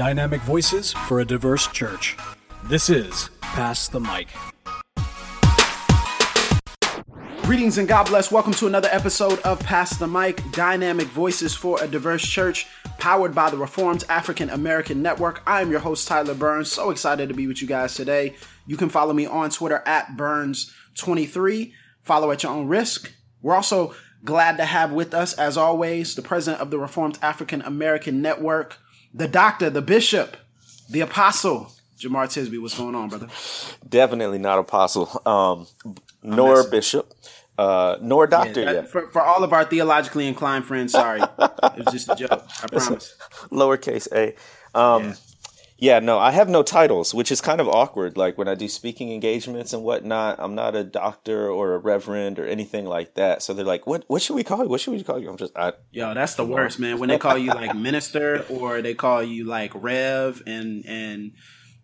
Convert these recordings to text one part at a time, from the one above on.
dynamic voices for a diverse church. This is Pass the Mic. Greetings and God bless. Welcome to another episode of Pass the Mic Dynamic Voices for a Diverse Church, powered by the Reformed African American Network. I am your host, Tyler Burns. So excited to be with you guys today. You can follow me on Twitter at Burns23. Follow at your own risk. We're also glad to have with us, as always, the president of the Reformed African American Network, the doctor, the bishop, the apostle, Jemar Tisby. What's going on, brother? Definitely not apostle, um, nor bishop, uh, nor doctor Yeah, yet. for, for all of our theologically inclined friends, sorry. it was just a joke. I promise. Lowercase a. Um, Yeah. Yeah. no, I have no titles, which is kind of awkward. Like when I do speaking engagements and whatnot, I'm not a doctor or a reverend or anything like that. So they're like, "What? What should we call you? What should we call you?" I'm just, I, Yo, that's the worst, man. When they call you like minister or they call you like rev and and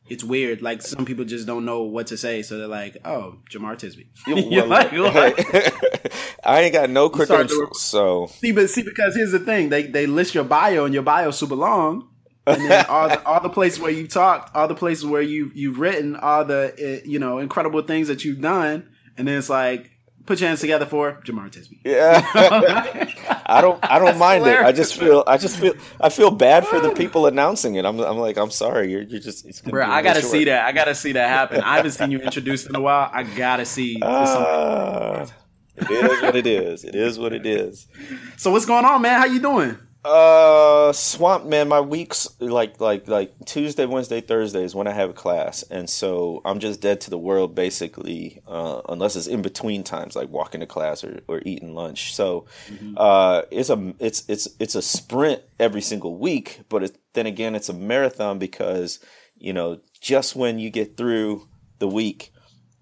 it's weird. Like some people just don't know what to say, so they're like, "Oh, Jemar Tisby." You're like, what? I ain't got no credentials, so see, but see, because here's the thing: they they list your bio, and your bio super long, and then all the all the places where you talked, all the places where you you've written, all the uh, you know incredible things that you've done, and then it's like, put your hands together for Jemar Tisby. yeah. I don't I don't mind it. I just feel I just feel I feel bad for the people announcing it. I'm I'm like I'm sorry. You're you're just it's gonna Bro, be I gotta short. see that. I gotta see that happen. I haven't seen you introduced in a while. I gotta see. Ah, it is what it is. It is what it is. so what's going on, man? How you doing? Uh, swamp man. My weeks like like like Tuesday, Wednesday, Thursday is when I have class, and so I'm just dead to the world basically, uh, unless it's in between times, like walking to class or, or eating lunch. So, uh, it's a it's it's it's a sprint every single week, but it, then again, it's a marathon because you know just when you get through the week,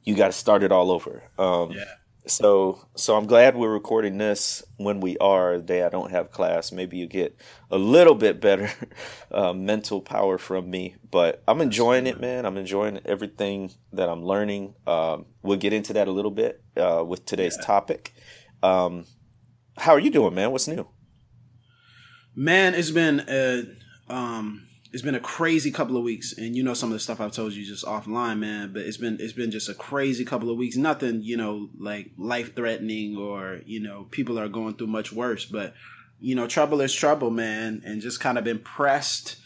you got to start it all over. Um, Yeah. So so I'm glad we're recording this when we are the day I don't have class. Maybe you get a little bit better uh, mental power from me, but I'm enjoying it, man. I'm enjoying everything that I'm learning. Um, we'll get into that a little bit uh, with today's topic. Um, how are you doing, man? What's new? Man, it's been a um it's been a crazy couple of weeks and you know some of the stuff I've told you just offline, man, but it's been it's been just a crazy couple of weeks. Nothing, you know, like life threatening or, you know, people are going through much worse, but you know, trouble is trouble, man, and just kind of been pressed.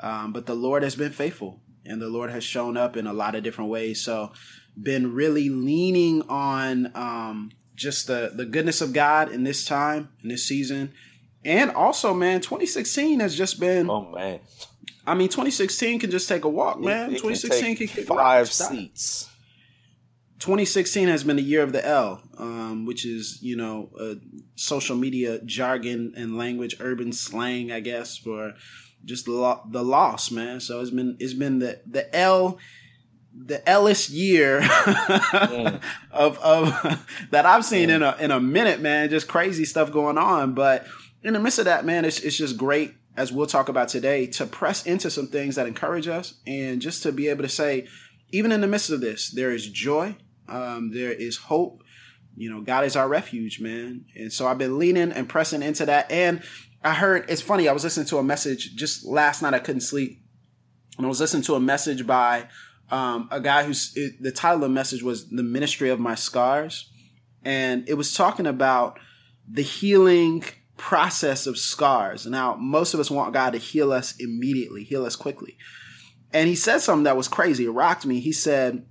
Um, but the Lord has been faithful and the Lord has shown up in a lot of different ways. So been really leaning on um just the the goodness of God in this time, in this season. And also, man, 2016 has just been. Oh man, I mean, 2016 can just take a walk, man. It- it can 2016 take can, kick five seats. 2016 has been the year of the L, um, which is you know uh, social media jargon and language, urban slang, I guess, for just the, lo- the loss, man. So it's been it's been the the L. The Ellis year of of that I've seen in a in a minute, man. Just crazy stuff going on, but in the midst of that, man, it's it's just great as we'll talk about today to press into some things that encourage us and just to be able to say, even in the midst of this, there is joy, um, there is hope. You know, God is our refuge, man. And so I've been leaning and pressing into that. And I heard it's funny. I was listening to a message just last night. I couldn't sleep, and I was listening to a message by um, a guy who's it, the title of the message was "The Ministry of My Scars," and it was talking about the healing process of scars. Now, most of us want God to heal us immediately, heal us quickly. And he said something that was crazy. It rocked me. He said,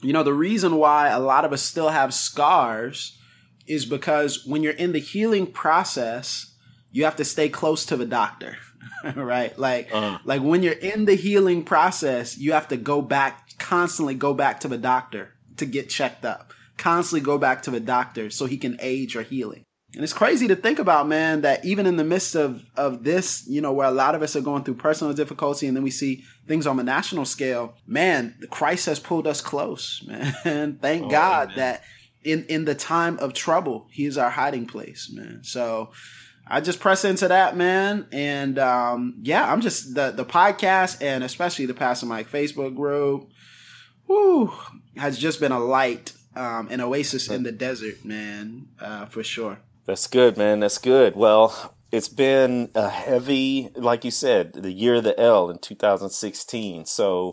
you know, the reason why a lot of us still have scars is because when you're in the healing process, you have to stay close to the doctor. right? Like Uh-huh. like when you're in the healing process, you have to go back constantly go back to the doctor to get checked up. Constantly go back to the doctor so he can aid your healing. And it's crazy to think about, man, that even in the midst of of this, you know, where a lot of us are going through personal difficulty and then we see things on a national scale, man, the Christ has pulled us close, man. Thank Oh, God amen. that in in the time of trouble, he is our hiding place, man. So I just press into that, man. And um, yeah, I'm just the the podcast and especially the Pass the Mic Facebook group, whoo, has just been a light, um, an oasis in the desert, man, uh, for sure. That's good, man. That's good. Well, it's been a heavy, like you said, the year of the L in 2016. So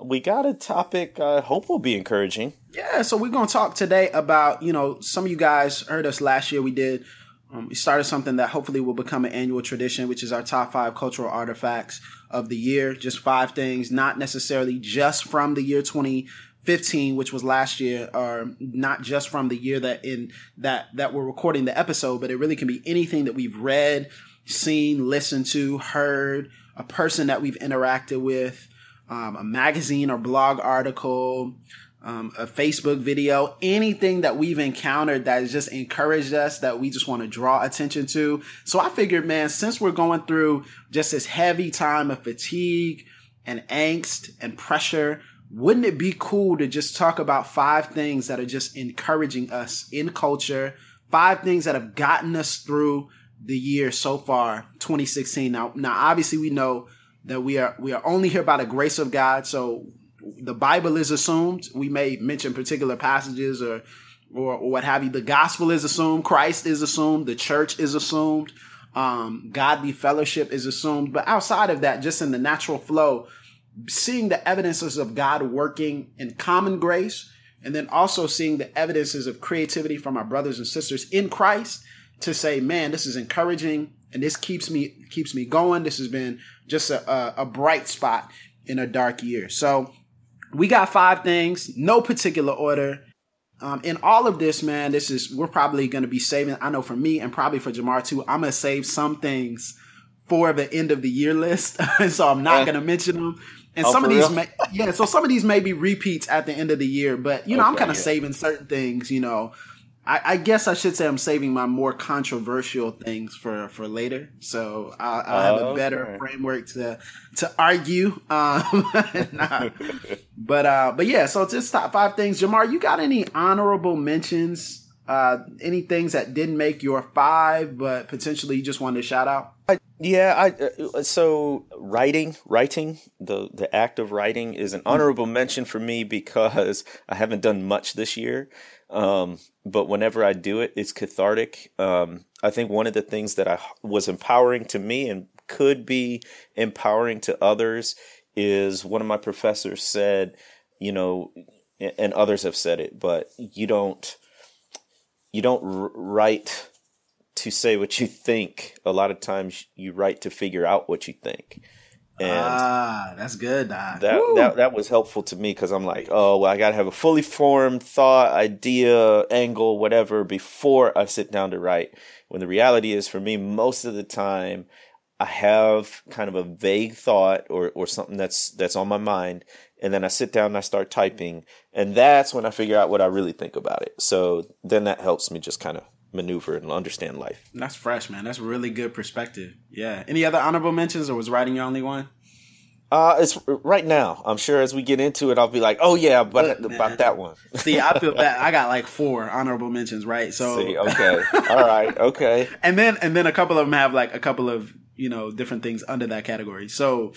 we got a topic I hope will be encouraging. Yeah, so we're going to talk today about, you know, some of you guys heard us last year. We did, um, we started something that hopefully will become an annual tradition, which is our top five cultural artifacts of the year. Just five things, not necessarily just from the year 2015, which was last year, or not just from the year that in that that we're recording the episode, but it really can be anything that we've read, seen, listened to, heard, a person that we've interacted with um, a magazine or blog article, um, a Facebook video, anything that we've encountered that has just encouraged us that we just want to draw attention to. So I figured, man, since we're going through just this heavy time of fatigue and angst and pressure, wouldn't it be cool to just talk about five things that are just encouraging us in culture, five things that have gotten us through the year so far, 2016. Now, now obviously we know that we are we are only here by the grace of God. So the Bible is assumed. We may mention particular passages or, or or, what have you. The gospel is assumed. Christ is assumed. The church is assumed. Um, godly fellowship is assumed. But outside of that, just in the natural flow, seeing the evidences of God working in common grace, and then also seeing the evidences of creativity from our brothers and sisters in Christ to say, man, this is encouraging and this keeps me keeps me going. This has been just a, a, a bright spot in a dark year. So we got five things, no particular order. Um, in all of this, man, this is we're probably going to be saving. I know for me and probably for Jemar too. I'm going to save some things for the end of the year list, so I'm not going to mention them. And oh, some of these, may, yeah, so some of these may be repeats at the end of the year, but you know, okay, I'm kind of yeah. saving certain things, you know, I, I, guess I should say I'm saving my more controversial things for, for later, so I'll, I'll have a better okay. framework to to argue. Um, nah. but uh, but yeah, so just top five things. Jemar, you got any honorable mentions? Uh, any things that didn't make your five, but potentially you just wanted to shout out? Yeah, I uh, so writing, writing the the act of writing is an honorable mention for me because I haven't done much this year. Um, but whenever I do it, it's cathartic. Um, I think one of the things that I was empowering to me and could be empowering to others is one of my professors said, you know, and others have said it, but you don't you don't write to say what you think. A lot of times you write to figure out what you think. And ah, that's good. That that that was helpful to me because I'm like, oh, well, I gotta have a fully formed thought, idea, angle, whatever before I sit down to write. When the reality is, for me, most of the time, I have kind of a vague thought or or something that's that's on my mind, and then I sit down and I start typing, and that's when I figure out what I really think about it. So then that helps me just kind of maneuver and understand life. That's fresh, man. That's really good perspective. Yeah. Any other honorable mentions, or was writing your only one? Uh, it's right now. I'm sure as we get into it, I'll be like, "Oh yeah, but about that one." See, I feel that I got like four honorable mentions, right? So, See, okay, all right, okay, and then and then a couple of them have like a couple of you know different things under that category. So,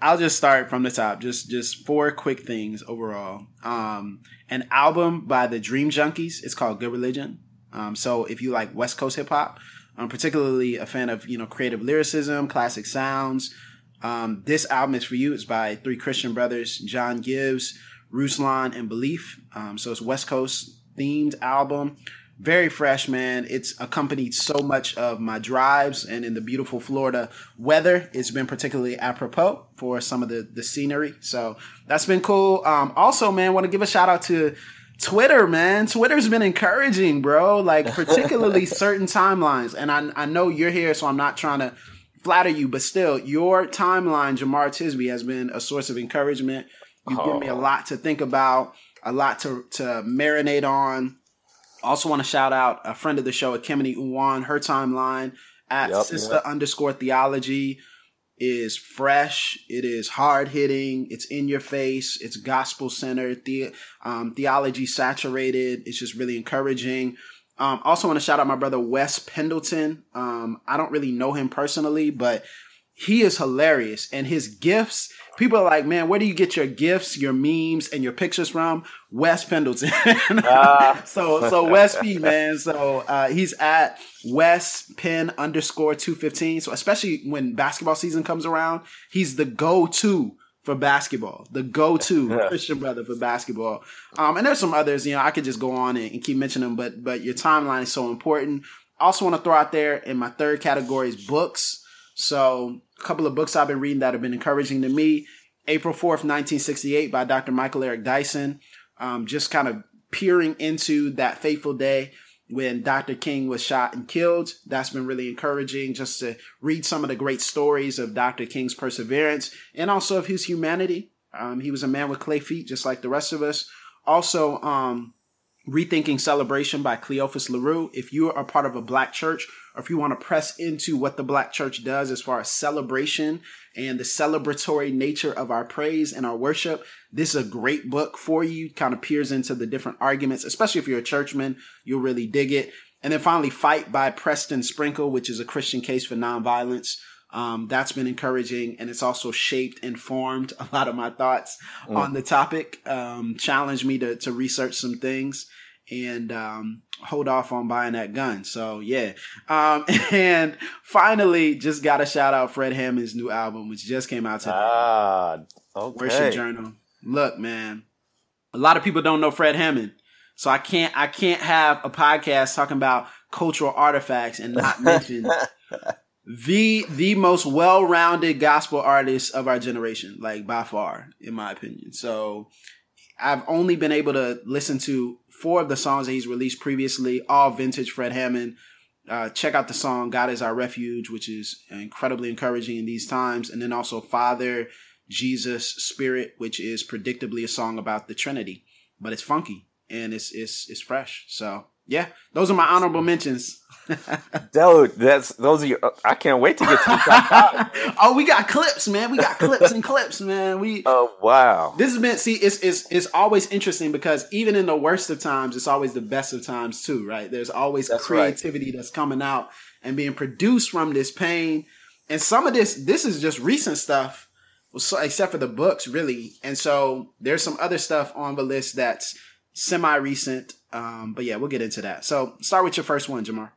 I'll just start from the top. Just just four quick things overall. Um, an album by the Dream Junkies. It's called Good Religion. Um, so if you like West Coast hip hop, I'm particularly a fan of you know creative lyricism, classic sounds. Um, this album is for you. It's by three Christian brothers, John Gibbs, Ruslan, and Beleaf. Um, so it's West Coast themed album. Very fresh, man. It's accompanied so much of my drives, and in the beautiful Florida weather, it's been particularly apropos for some of the the scenery. So that's been cool. Um, also, man, want to give a shout out to Twitter, man. Twitter's been encouraging, bro. Like particularly certain timelines. And I I know you're here, so I'm not trying to flatter you, but still, your timeline, Jemar Tisby, has been a source of encouragement. You've oh. given me a oh. lot to think about, a lot to to marinate on. Also, want to shout out a friend of the show, Ekemini Uwan. Her timeline at yep, sister yep. underscore theology is fresh. It is hard hitting. It's in your face. It's gospel centered, the, um, theology saturated. It's just really encouraging. Um, also want to shout out my brother Wes Pendleton. Um, I don't really know him personally, but he is hilarious and his gifts people are like man where do you get your gifts your memes and your pictures from wes pendleton ah. so so wes p man so uh, he's at wes pen underscore 215 so especially when basketball season comes around he's the go-to for basketball, the go-to. Christian brother for basketball. Um, and there's some others, you know, I could just go on and, and keep mentioning them, but but your timeline is so important. I also want to throw out there in my third category is books. So a couple of books I've been reading that have been encouraging to me. April 4th, 1968 by Dr. Michael Eric Dyson. Um, just kind of peering into that fateful day when Dr. King was shot and killed. That's been really encouraging just to read some of the great stories of Dr. King's perseverance and also of his humanity. Um, he was a man with clay feet, just like the rest of us. Also, um, Rethinking Celebration by Cleophas LaRue. If you are part of a black church, or if you want to press into what the black church does as far as celebration and the celebratory nature of our praise and our worship, this is a great book for you. Kind of peers into the different arguments, especially if you're a churchman, you'll really dig it. And then finally, Fight by Preston Sprinkle, which is a Christian case for nonviolence. Um, that's been encouraging and it's also shaped and formed a lot of my thoughts mm. on the topic, um, challenged me to, to research some things and um, hold off on buying that gun. So yeah. Um, and finally, just got a shout out Fred Hammond's new album, which just came out today. Ah, okay. Worship Journal. Look, man, a lot of people don't know Fred Hammond, so I can't I can't have a podcast talking about cultural artifacts and not mention the the most well-rounded gospel artist of our generation, like by far, in my opinion. So I've only been able to listen to four of the songs that he's released previously, all vintage Fred Hammond. Uh, check out the song God is Our Refuge, which is incredibly encouraging in these times. And then also Father, Jesus, Spirit, which is predictably a song about the Trinity, but it's funky and it's it's it's fresh. So yeah, those are my honorable mentions. Dude, that's those are your. I can't wait to get to. oh, we got clips, man. We got clips and clips, man. We. Oh wow. This has been see. It's it's it's always interesting because even in the worst of times, it's always the best of times too, right? There's always that's creativity right. that's coming out and being produced from this pain, and some of this this is just recent stuff, except for the books, really. And so there's some other stuff on the list that's semi recent. Um, but yeah, we'll get into that. So start with your first one, Jemar.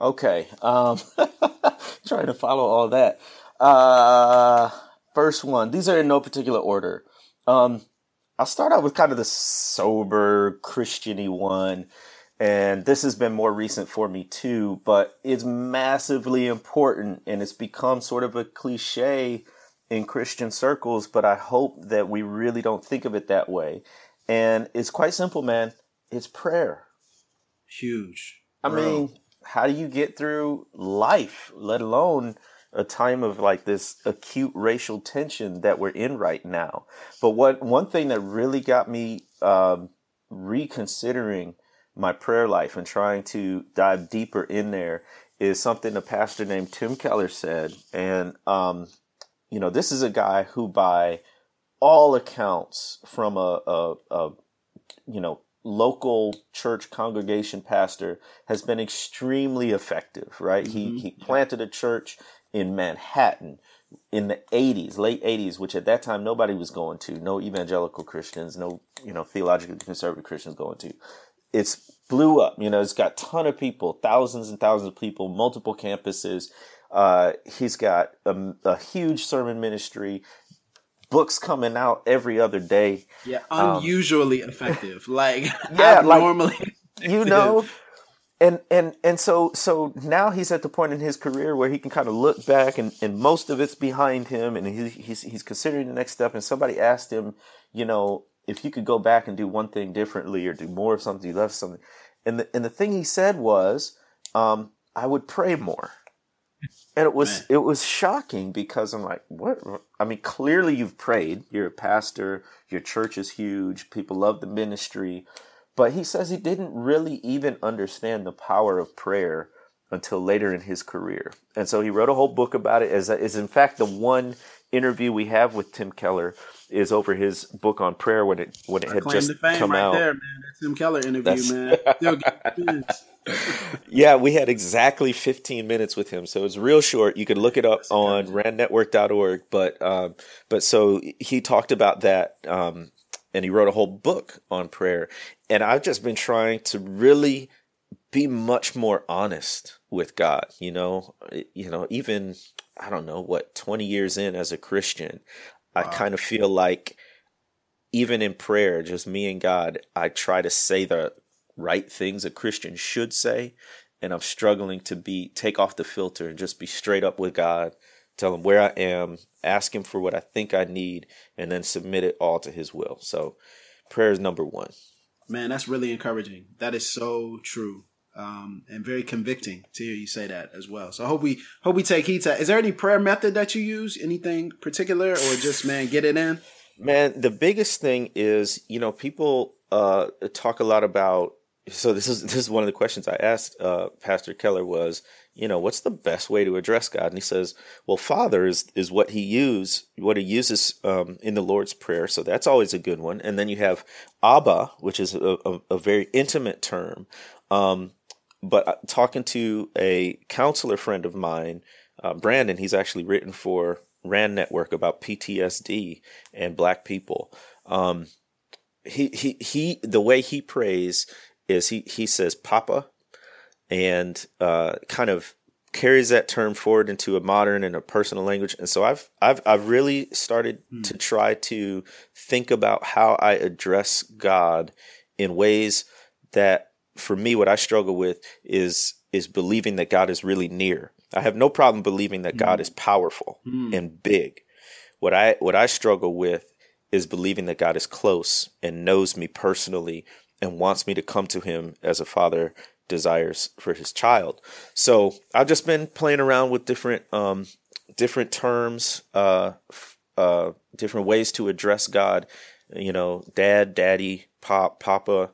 Okay. Um, trying to follow all that. Uh, first one. These are in no particular order. Um, I'll start out with kind of the sober Christiany one. And this has been more recent for me too, but it's massively important and it's become sort of a cliche in Christian circles, but I hope that we really don't think of it that way. And it's quite simple, man. It's prayer. Huge. I Bro. mean, how do you get through life, let alone a time of like this acute racial tension that we're in right now? But what one thing that really got me um, reconsidering my prayer life and trying to dive deeper in there is something a pastor named Tim Keller said, and um, you know, this is a guy who, by all accounts, from a, a, a you know local church congregation pastor has been extremely effective, right? Mm-hmm. He he planted a church in Manhattan in the 80s, late 80s, which at that time nobody was going to, no evangelical Christians, no, you know, theologically conservative Christians going to. It's blew up, you know, it's got ton of people, thousands and thousands of people, multiple campuses. Uh, he's got a, a huge sermon ministry books coming out every other day. Yeah, um, unusually um, effective. Like yeah, normally like, you know. And and and so so now he's at the point in his career where he can kind of look back and, and most of it's behind him and he, he's he's considering the next step and somebody asked him, you know, if you could go back and do one thing differently or do more of something, you left something. And the and the thing he said was, um, I would pray more and it was Man. it was shocking because I'm like, what? I mean, clearly you've prayed. You're a pastor. Your church is huge. People love the ministry, but he says he didn't really even understand the power of prayer until later in his career. And so he wrote a whole book about it. As is in fact the one interview we have with Tim Keller is over his book on prayer when it when it had just come right out. There, man. That Tim Keller interview, That's... man. yeah, we had exactly 15 minutes with him, so it's real short. You can look it up on raanetwork.org. But um, but so he talked about that, um, and he wrote a whole book on prayer. And I've just been trying to really be much more honest with God. You know, you know, even I don't know what 20 years in as a Christian, wow. I kind of feel like even in prayer, just me and God, I try to say the right things a Christian should say, and I'm struggling to be take off the filter and just be straight up with God, tell him where I am, ask him for what I think I need, and then submit it all to his will. So prayer is number one. Man, that's really encouraging. That is so true. Um, and very convicting to hear you say that as well. So I hope we hope we take heed to. Is there any prayer method that you use? Anything particular, or just man, get it in? Man, the biggest thing is you know people uh, talk a lot about so this is this is one of the questions I asked uh, Pastor Keller was, you know, what's the best way to address God? And he says, well, Father is is what he use what he uses um, in the Lord's prayer, so that's always a good one. And then you have Abba, which is a, a, a very intimate term. Um, but uh, talking to a counselor friend of mine, uh, Brandon, he's actually written for RAAN Network about PTSD and Black people. Um, he he he the way he prays is he he says Papa, and uh, kind of carries that term forward into a modern and a personal language. And so I've I've I've really started mm. to try to think about how I address God in ways that for me what I struggle with is is believing that God is really near. I have no problem believing that mm. God hmm. is powerful mm. and big. What I what I struggle with is believing that God is close and knows me personally and wants me to come to him as a father desires for his child. So I've just been playing around with different um, different terms, uh, uh, different ways to address God. You know, dad, daddy, pop, papa,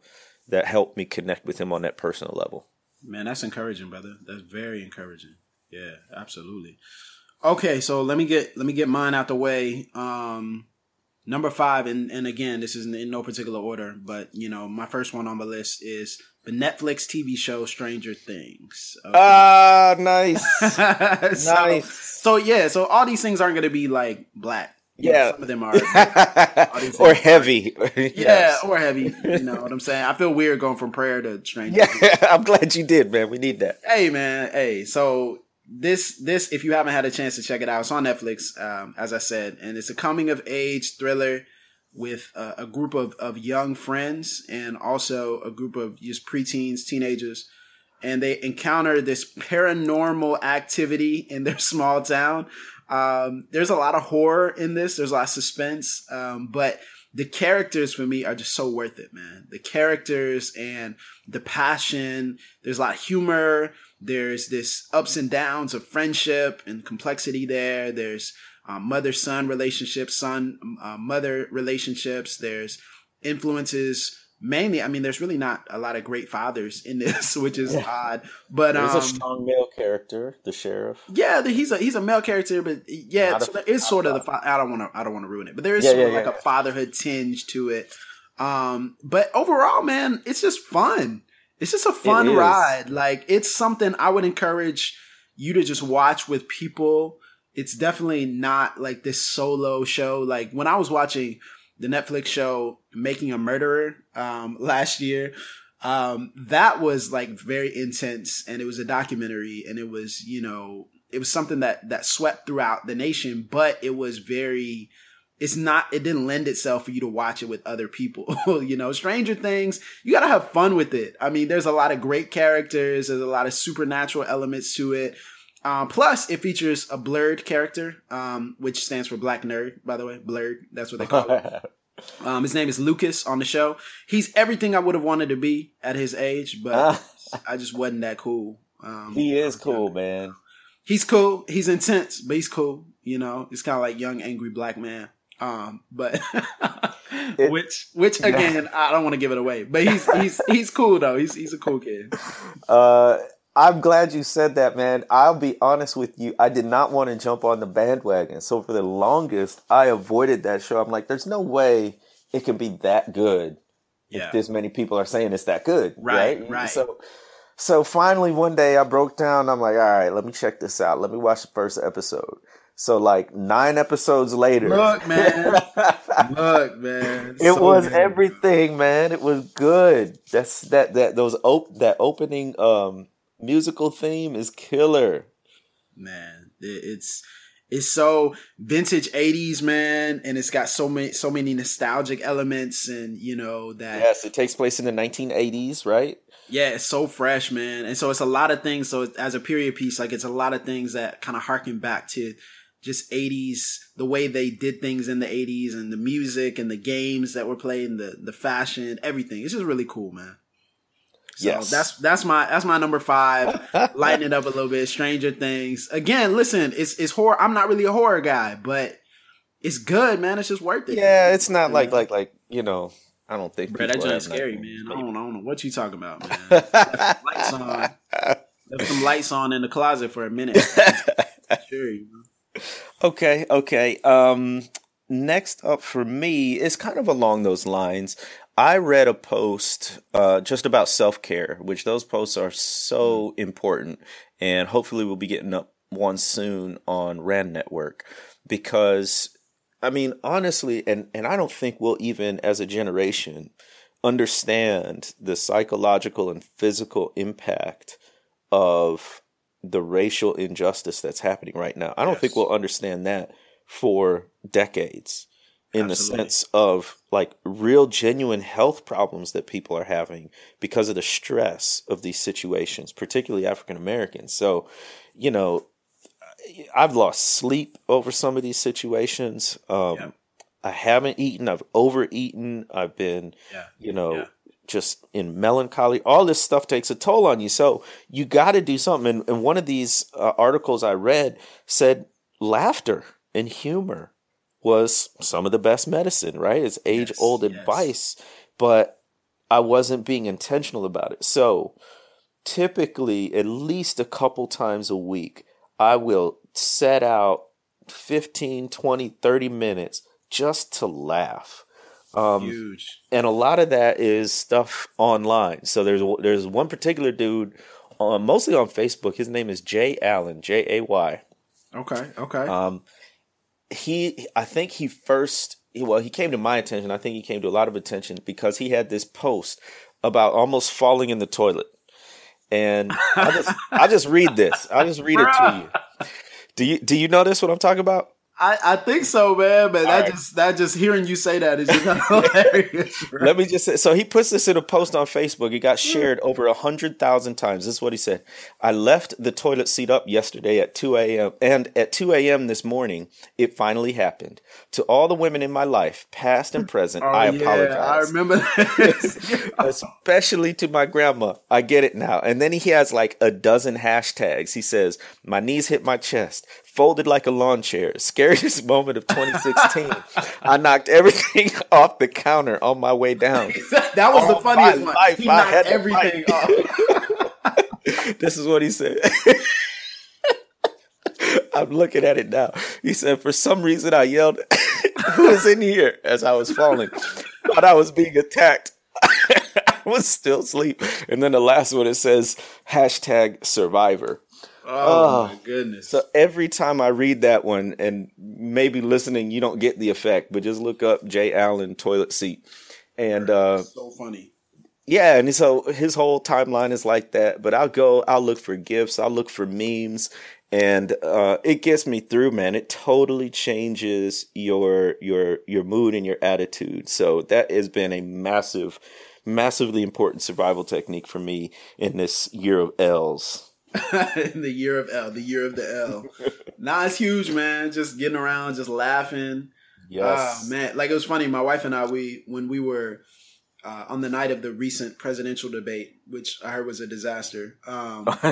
that helped me connect with him on that personal level. Man, that's encouraging, brother. That's very encouraging. Yeah, absolutely. Okay, so let me get let me get mine out the way. Um, Number five, and, and again, this is in no particular order, but you know, my first one on the list is the Netflix TV show Stranger Things. Ah, okay. uh, nice, so, nice. So yeah, so all these things aren't going to be like black. You yeah, know, some of them are, or heavy. yes. Yeah, or heavy. You know what I'm saying? I feel weird going from prayer to Stranger. Yeah, I'm glad you did, man. We need that. Hey, man. Hey, so this this if you haven't had a chance to check it out, it's on Netflix, um, as I said, and it's a coming of age thriller with a group of, of young friends and also a group of just preteens, teenagers, and they encounter this paranormal activity in their small town. Um, there's a lot of horror in this. There's a lot of suspense, um, but the characters for me are just so worth it, man. The characters and the passion. There's a lot of humor. There's this ups and downs of friendship and complexity there. There's uh, mother son relationships, son uh, mother relationships. There's influences mainly. I mean, there's really not a lot of great fathers in this, which is yeah. odd. But there's um, a strong male character, the sheriff. Yeah, he's a he's a male character, but yeah, so there is sort of the. Fa- I don't want to I don't want to ruin it, but there is yeah, sort yeah, of like a fatherhood tinge to it. Um, but overall, man, it's just fun. It's just a fun ride. Like it's something I would encourage you to just watch with people. It's definitely not like this solo show. Like when I was watching the Netflix show Making a Murderer um, last year, um, that was like very intense, and it was a documentary, and it was you know it was something that that swept throughout the nation, but it was very it's not it didn't lend itself for you to watch it with other people you know? Stranger things you gotta have fun with it. I mean there's a lot of great characters there's a lot of supernatural elements to it. Um, plus it features a blerd character um, which stands for black nerd by the way. Blerd that's what they call it. Um, his name is lucas on the show. He's everything i would have wanted to be at his age but i just wasn't that cool. Um, he is cool man. He's cool. He's intense but he's cool you know? It's kind of like young angry black man um, but it, which which again, I don't want to give it away. But he's he's he's cool though. He's he's a cool kid. Uh I'm glad you said that, man. I'll be honest with you. I did not want to jump on the bandwagon. So for the longest, I avoided that show. I'm like, there's no way it can be that good. Yeah. If this many people are saying it's that good. Right. Right. right. So So finally, one day I broke down. I'm like, all right, let me check this out. Let me watch the first episode. So like nine episodes later, look, man, look, man, it so was good. everything, man. It was good. That's that that those op- that opening um musical theme is killer. Man, it's it's so vintage 80s man and it's got so many so many nostalgic elements and you know that yes it takes place in the 1980s right yeah it's so fresh man and so it's a lot of things so as a period piece like it's a lot of things that kind of harken back to just 80s the way they did things in the 80s and the music and the games that were played and the the fashion everything it's just really cool man so yes. that's that's my that's my number five. Lighten it up a little bit. Stranger Things. Again, listen, it's it's horror. I'm not really a horror guy, but it's good, man. It's just worth it. Yeah, it's not like like like you know. I don't think. Bro, that joint's scary, man. I don't, I don't know what you talking about, man. lights on. Left some lights on in the closet for a minute. sure. You know. Okay. Okay. Um. Next up for me is kind of along those lines. I read a post uh, just about self care, which those posts are so important, and hopefully we'll be getting up one soon on RAAN Network because I mean honestly, and and I don't think we'll even as a generation understand the psychological and physical impact of the racial injustice that's happening right now. I don't yes. think we'll understand that for decades in Absolutely. the sense of like real genuine health problems that people are having because of the stress of these situations particularly african americans so you know i've lost sleep over some of these situations um, yeah. i haven't eaten i've overeaten i've been yeah. you know yeah. Just in melancholy all this stuff takes a toll on you so you got to do something and, and, one of these uh, articles i read said laughter and humor was some of the best medicine, right? It's age old yes, advice, but I wasn't being intentional about it. So typically, at least a couple times a week, I will set out 15, 20, 30 minutes just to laugh. Um, Huge. And a lot of that is stuff online. So there's there's one particular dude, uh, mostly on Facebook. His name is Jay Allen, J A Y. Okay. Okay. Um, he I think he first well he came to my attention. I think he came to a lot of attention because he had this post about almost falling in the toilet. And I just I just read this. I'll just read it to you. Do you do you notice what I'm talking about? I, I think so, man. But All that right. just that just hearing you say that is just hilarious. Right? Let me just say. So he puts this in a post on Facebook. It got hmm. shared over a hundred thousand times. This is what he said. I left the toilet seat up yesterday at two a.m. and at two a.m. this morning, it finally happened. To all the women in my life, past and present, oh, I yeah, apologize. I remember this. Especially to my grandma. I get it now. And then he has like a dozen hashtags. He says, "My knees hit my chest." Folded like a lawn chair. Scariest moment of 2016. I knocked everything off the counter on my way down. that was All the funniest one. Life, he knocked everything off. this is what he said. I'm looking at it now. He said, For some reason, I yelled, Who is in here? as I was falling. Thought I was being attacked. I was still asleep. And then the last one, it says, hashtag survivor. Oh, oh, my goodness. So every time I read that one, and maybe listening, you don't get the effect, but just look up Jay Allen toilet seat. And uh so funny. Yeah, and so his whole timeline is like that. But I'll go, I'll look for gifts, I'll look for memes, and uh, it gets me through, man. It totally changes your your your mood and your attitude. So that has been a massive, massively important survival technique for me in this year of L's. in the year of L, the year of the L. nah, it's huge, man. Just getting around, just laughing. Yes, uh, man. Like it was funny. My wife and I, we when we were uh, on the night of the recent presidential debate, which I heard was a disaster. Um,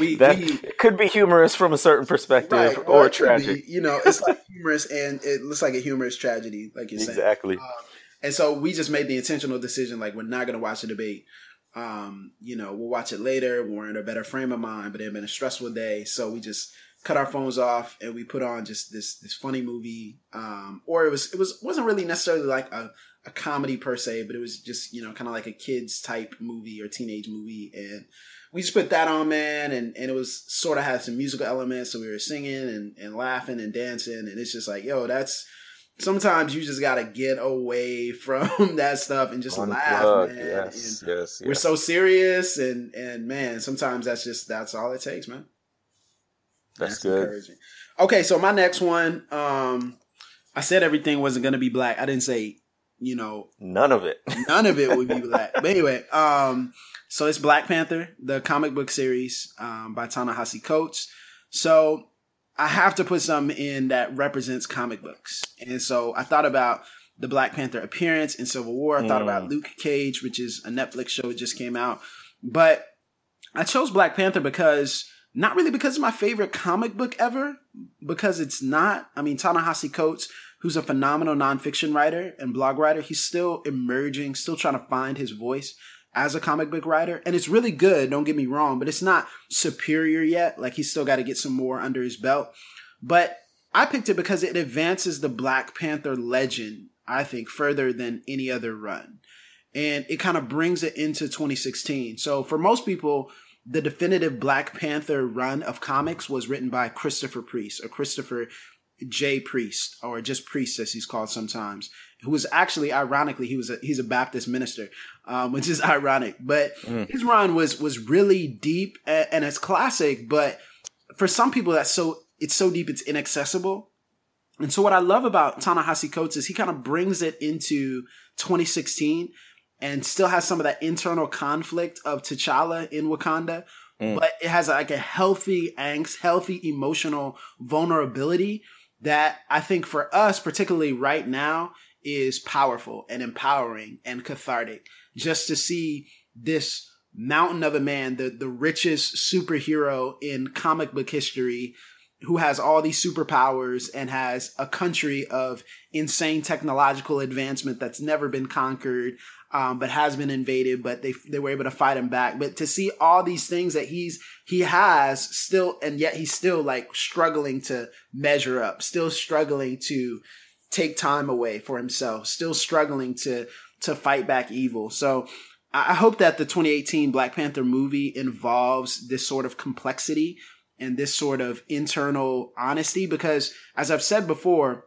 we, that we, could be humorous from a certain perspective, right, or, or tragic. Be, you know, it's like humorous, and it looks like a humorous tragedy, like you're saying. Exactly. Um, and so we just made the intentional decision, like we're not going to watch the debate. Um, you know, we'll watch it later. We're in a better frame of mind, but it had been a stressful day, so we just cut our phones off and we put on just this this funny movie. Um, or it was it was wasn't really necessarily like a, a comedy per se, but it was just you know kind of like a kids type movie or teenage movie, and we just put that on, man, and and it was sort of had some musical elements, so we were singing and and laughing and dancing, and it's just like yo, that's sometimes you just gotta get away from that stuff and just Unplug, laugh, man. Yes, yes, yes, We're so serious, and and man, sometimes that's just that's all it takes, man. That's, that's good. Okay, so my next one, um, I said everything wasn't gonna be black. I didn't say, you know, none of it. none of it would be black. but anyway, um, so it's Black Panther, the comic book series um, by Ta-Nehisi Coates. So I have to put something in that represents comic books. And so I thought about the Black Panther appearance in Civil War. I thought about mm. Luke Cage, which is a Netflix show that just came out. But I chose Black Panther because not really because it's my favorite comic book ever, because it's not. I mean, Ta-Nehisi Coates, who's a phenomenal nonfiction writer and blog writer, he's still emerging, still trying to find his voice as a comic book writer. And it's really good, don't get me wrong, but it's not superior yet. Like he's still got to get some more under his belt. But I picked it because it advances the Black Panther legend, I think, further than any other run. And it kind of brings it into 2016. So for most people, the definitive Black Panther run of comics was written by Christopher Priest or Christopher J. Priest, or just Priest as he's called sometimes who was actually ironically he was a, he's a Baptist minister, um, which is ironic. But mm. his run was was really deep and, and it's classic. But for some people, that's so it's so deep it's inaccessible. And so what I love about Ta-Nehisi Coates is he kind of brings it into 2016 and still has some of that internal conflict of T'Challa in Wakanda. Mm. But it has like a healthy angst, healthy emotional vulnerability that I think for us, particularly right now, is powerful and empowering and cathartic. Just to see this mountain of a man, the, the richest superhero in comic book history, who has all these superpowers and has a country of insane technological advancement that's never been conquered, um, but has been invaded, but they they were able to fight him back. But to see all these things that he's he has still, and yet he's still like struggling to measure up, still struggling to take time away for himself, still struggling to to fight back evil. So I hope that the 2018 Black Panther movie involves this sort of complexity and this sort of internal honesty because as I've said before,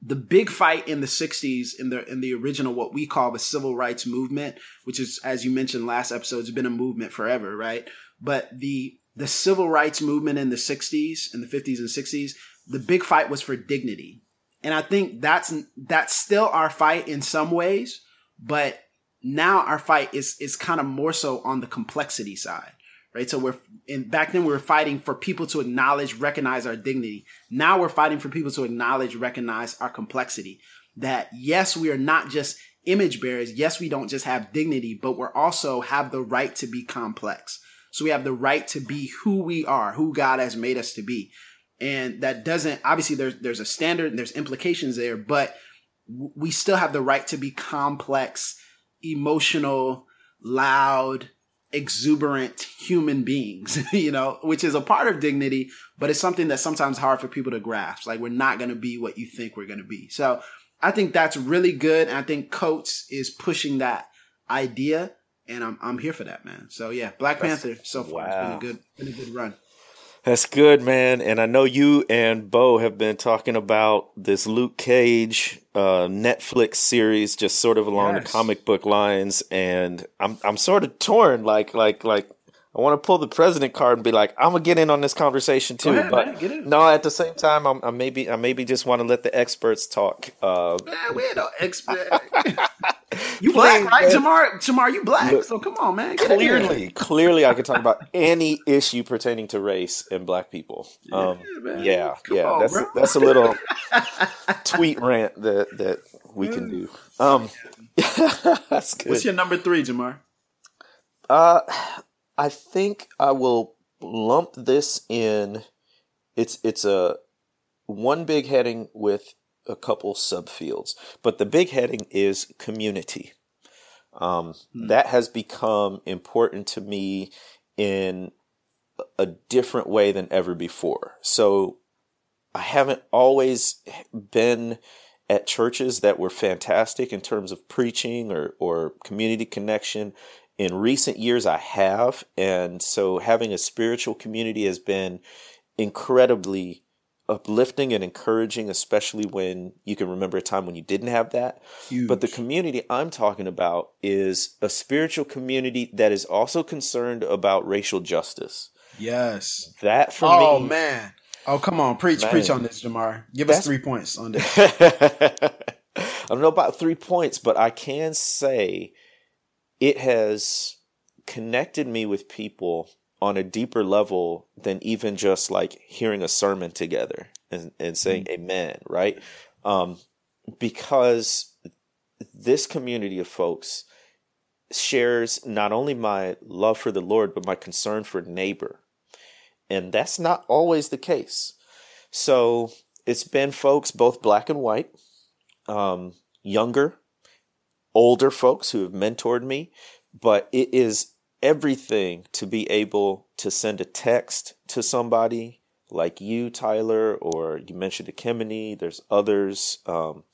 the big fight in the 60s in the in the original what we call the civil rights movement, which is as you mentioned last episode, has been a movement forever, right? But the the civil rights movement in the 60s and the 50s and 60s, the big fight was for dignity and I think that's that's still our fight in some ways, but now our fight is is kind of more so on the complexity side. Right. So we're in back then we were fighting for people to acknowledge, recognize our dignity. Now we're fighting for people to acknowledge, recognize our complexity. That yes, we are not just image bearers. Yes, we don't just have dignity, but we're also have the right to be complex. So we have the right to be who we are, who God has made us to be and that doesn't obviously there's there's a standard and there's implications there but we still have the right to be complex emotional loud exuberant human beings you know which is a part of dignity but it's something that's sometimes hard for people to grasp. Like we're not going to be what you think we're going to be. So i think that's really good and i think coates is pushing that idea and i'm, I'm here for that man. So yeah black that's, panther so far wow. it's been a good been a good run that's good, man. And I know you and Beau have been talking about this Luke Cage uh, Netflix series, just sort of along yes. the comic book lines. And I'm I'm sort of torn. Like like like I want to pull the president card and be like, I'm gonna get in on this conversation too. Ahead, but no, at the same time, I'm, I maybe I maybe just want to let the experts talk. Uh, man, we ain't no expert. You black, right, Jemar? Jemar, you black. Look, so come on, man. Get clearly, clearly, I could talk about any issue pertaining to race and black people. Um, yeah, yeah, yeah on, that's bro. that's a little tweet rant that that we can do. Um, that's good. What's your number three, Jamar? Uh, I think I will lump this in. It's it's a one big heading with a couple subfields, but the big heading is community. Um, hmm. That has become important to me in a different way than ever before. So I haven't always been at churches that were fantastic in terms of preaching or, or community connection. In recent years, I have. And so having a spiritual community has been incredibly uplifting and encouraging, especially when you can remember a time when you didn't have that. Huge. But the community I'm talking about is a spiritual community that is also concerned about racial justice. Yes. That for oh, me. Oh man. Oh come on, preach, man. preach on this, Jemar. Give us three points on this. I don't know about three points, but I can say it has connected me with people on a deeper level than even just like hearing a sermon together and, and saying mm-hmm. amen, right? Um, because this community of folks shares not only my love for the Lord, but my concern for neighbor. And that's not always the case. So it's been folks, both black and white, um, younger, older folks who have mentored me, but it is everything to be able to send a text to somebody like you, Tyler, or you mentioned Ekemini, there's others. Um,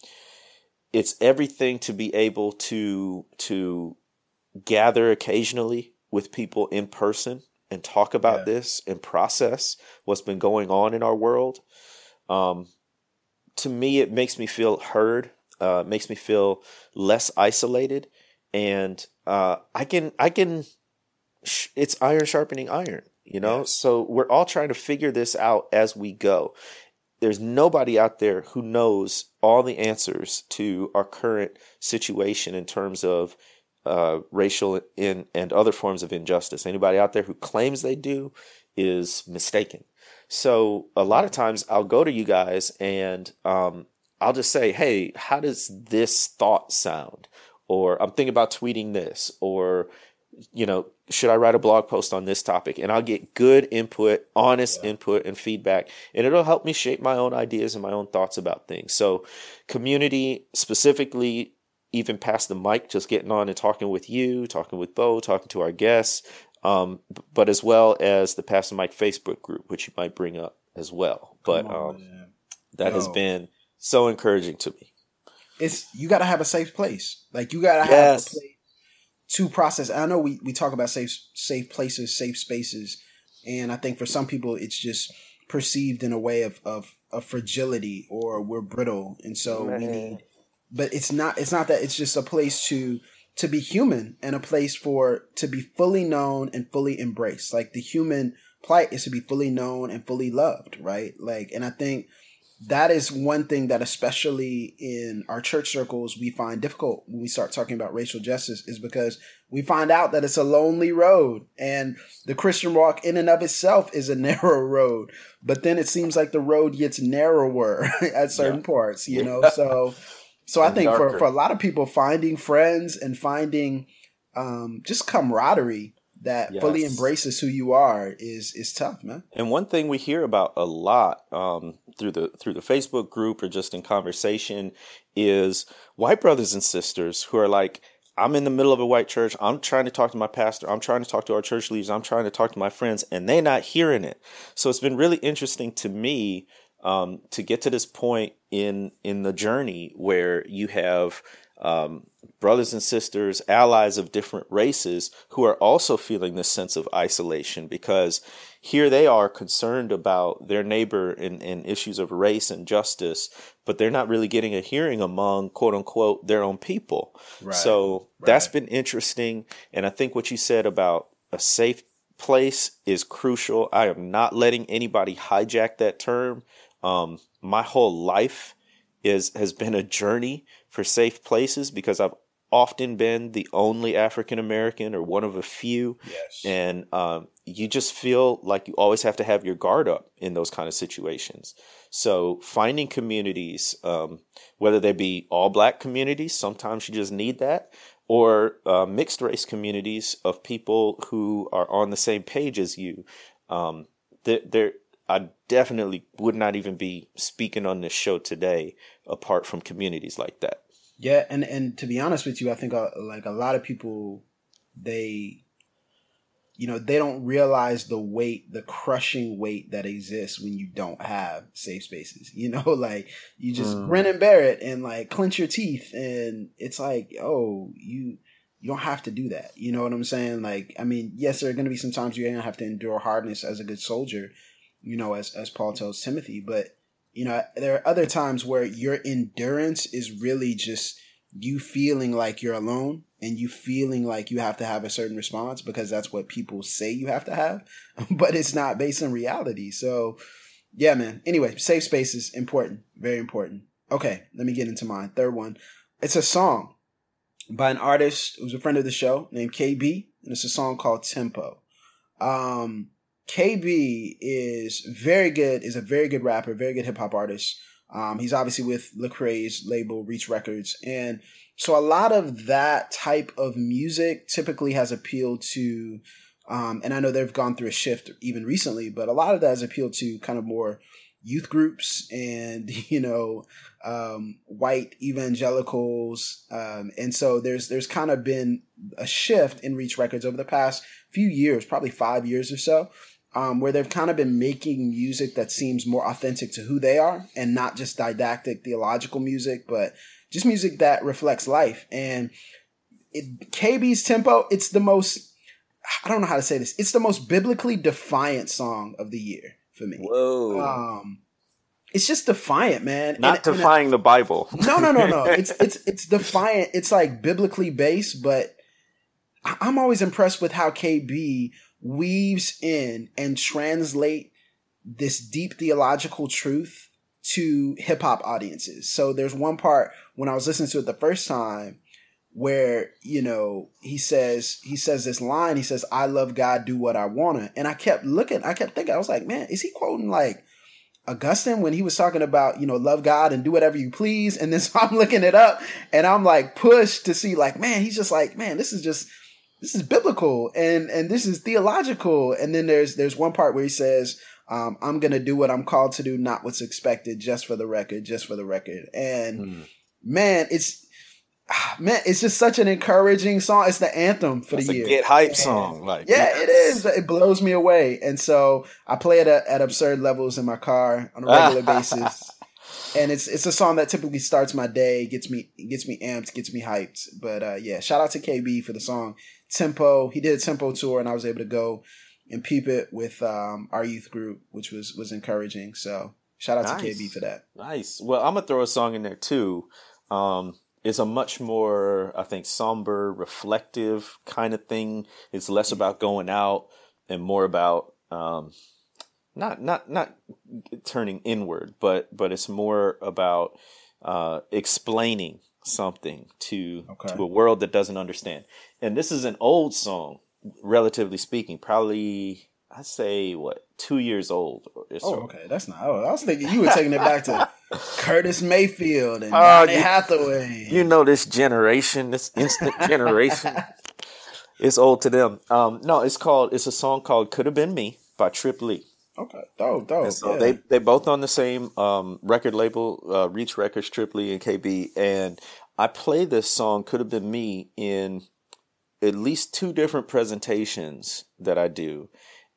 it's everything to be able to to gather occasionally with people in person and talk about yeah. this and process what's been going on in our world. Um, to me, it makes me feel heard. Uh, makes me feel less isolated, and uh, I can I can it's iron sharpening iron, you know? Yes. So we're all trying to figure this out as we go. There's nobody out there who knows all the answers to our current situation in terms of uh, racial in, and other forms of injustice. Anybody out there who claims they do is mistaken. So a lot of times I'll go to you guys and um, I'll just say, hey, how does this thought sound? Or I'm thinking about tweeting this, or you know, should I write a blog post on this topic? And I'll get good input, honest yeah. input and feedback, and it'll help me shape my own ideas and my own thoughts about things. So, community specifically, even Pass the Mic, just getting on and talking with you, talking with Beau, talking to our guests, um, but as well as the Pass the Mic Facebook group, which you might bring up as well. But on, um, that Yo. has been so encouraging to me. It's you got to have a safe place. Like you got to yes. have a place to process. I know we, we talk about safe safe places, safe spaces, and I think for some people it's just perceived in a way of of, of fragility or we're brittle, and so Man. we need. But it's not. It's not that. It's just a place to to be human and a place for to be fully known and fully embraced. Like the human plight is to be fully known and fully loved, right? Like, and I think that is one thing that especially in our church circles we find difficult when we start talking about racial justice is because we find out that it's a lonely road and the christian walk in and of itself is a narrow road but then it seems like the road gets narrower at certain yeah. parts you know so so i think for, for a lot of people finding friends and finding um, just camaraderie that yes. fully embraces who you are is is tough, man. And one thing we hear about a lot um, through the through the Facebook group or just in conversation is white brothers and sisters who are like, I'm in the middle of a white church. I'm trying to talk to my pastor. I'm trying to talk to our church leaders. I'm trying to talk to my friends, and they're not hearing it. So it's been really interesting to me um, to get to this point in in the journey where you have um, brothers and sisters, allies of different races who are also feeling this sense of isolation because here they are concerned about their neighbor in, in issues of race and justice, but they're not really getting a hearing among quote unquote their own people. Right. So right. that's been interesting. And I think what you said about a safe place is crucial. I am not letting anybody hijack that term. Um, my whole life is has been a journey for safe places because I've often been the only African American or one of a few. Yes. And um, you just feel like you always have to have your guard up in those kind of situations. So finding communities, um, whether they be all black communities, sometimes you just need that, or uh, mixed race communities of people who are on the same page as you. Um, they're, I definitely would not even be speaking on this show today apart from communities like that. Yeah, and and to be honest with you, I think uh, like a lot of people, they you know, they don't realize the weight, the crushing weight that exists when you don't have safe spaces. You know, like you just mm. grin and bear it and like clench your teeth. And it's like, oh, you, you don't have to do that. You know what I'm saying? Like, I mean, yes, there are going to be some times you're going to have to endure hardness as a good soldier, you know, as, as Paul tells Timothy. But, you know, there are other times where your endurance is really just you feeling like you're alone and you feeling like you have to have a certain response because that's what people say you have to have, but it's not based on reality. So, yeah, man. Anyway, safe space is important, very important. Okay, let me get into mine. Third one. It's a song by an artist who's a friend of the show named KB, and it's a song called Tempo. Um, KB is very good, is a very good rapper, very good hip hop artist. Um, he's obviously with Lecrae's label, Reach Records, and so a lot of that type of music typically has appealed to, um, and I know they've gone through a shift even recently, but a lot of that has appealed to kind of more youth groups and you know um, white evangelicals, um, and so there's there's kind of been a shift in Reach Records over the past few years, probably five years or so, um, where they've kind of been making music that seems more authentic to who they are and not just didactic theological music, but just music that reflects life. And it, KB's tempo, it's the most, I don't know how to say this, it's the most biblically defiant song of the year for me. Whoa. Um, it's just defiant, man. Not and, defying and I, the Bible. no, no, no, no. It's it's it's defiant. It's like biblically based, but I'm always impressed with how KB weaves in and translate this deep theological truth to hip hop audiences. So there's one part when I was listening to it the first time where, you know, he says he says this line, he says, I love God, do what I wanna. And I kept looking, I kept thinking, I was like, man, is he quoting like Augustine when he was talking about, you know, love God and do whatever you please. And then so I'm looking it up and I'm like pushed to see like, man, he's just like, man, this is just this is biblical and and this is theological. And then there's there's one part where he says, um, I'm gonna do what I'm called to do, not what's expected, just for the record, just for the record. And mm. man, it's man, it's just such an encouraging song. It's the anthem for That's the year. get hype song, like yeah, yes. it is. It blows me away, and so I play it at, at absurd levels in my car on a regular basis. And it's it's a song that typically starts my day, gets me gets me amped, gets me hyped. But uh, yeah, shout out to KB for the song Tempo. He did a Tempo tour, and I was able to go and peep it with um, our youth group, which was was encouraging. So shout out nice. to KB for that. Nice. Well, I'm gonna throw a song in there too. Um, it's a much more, I think, somber, reflective kind of thing. It's less about going out and more about um, not not not turning inward, but but it's more about uh, explaining something to okay. to a world that doesn't understand. And this is an old song, relatively speaking, probably I'd say what two years old. oh, okay, that's not. I was thinking you were taking it back to Curtis Mayfield and uh, Hathaway. You know this generation, this instant generation. it's old to them. Um, no, it's called. It's a song called "Could Have Been Me" by Trip Lee. Okay, dope, dope. so yeah. they they both on the same um, record label, uh, Reach Records, Trip Lee and KB. And I play this song "Could Have Been Me" in at least two different presentations that I do.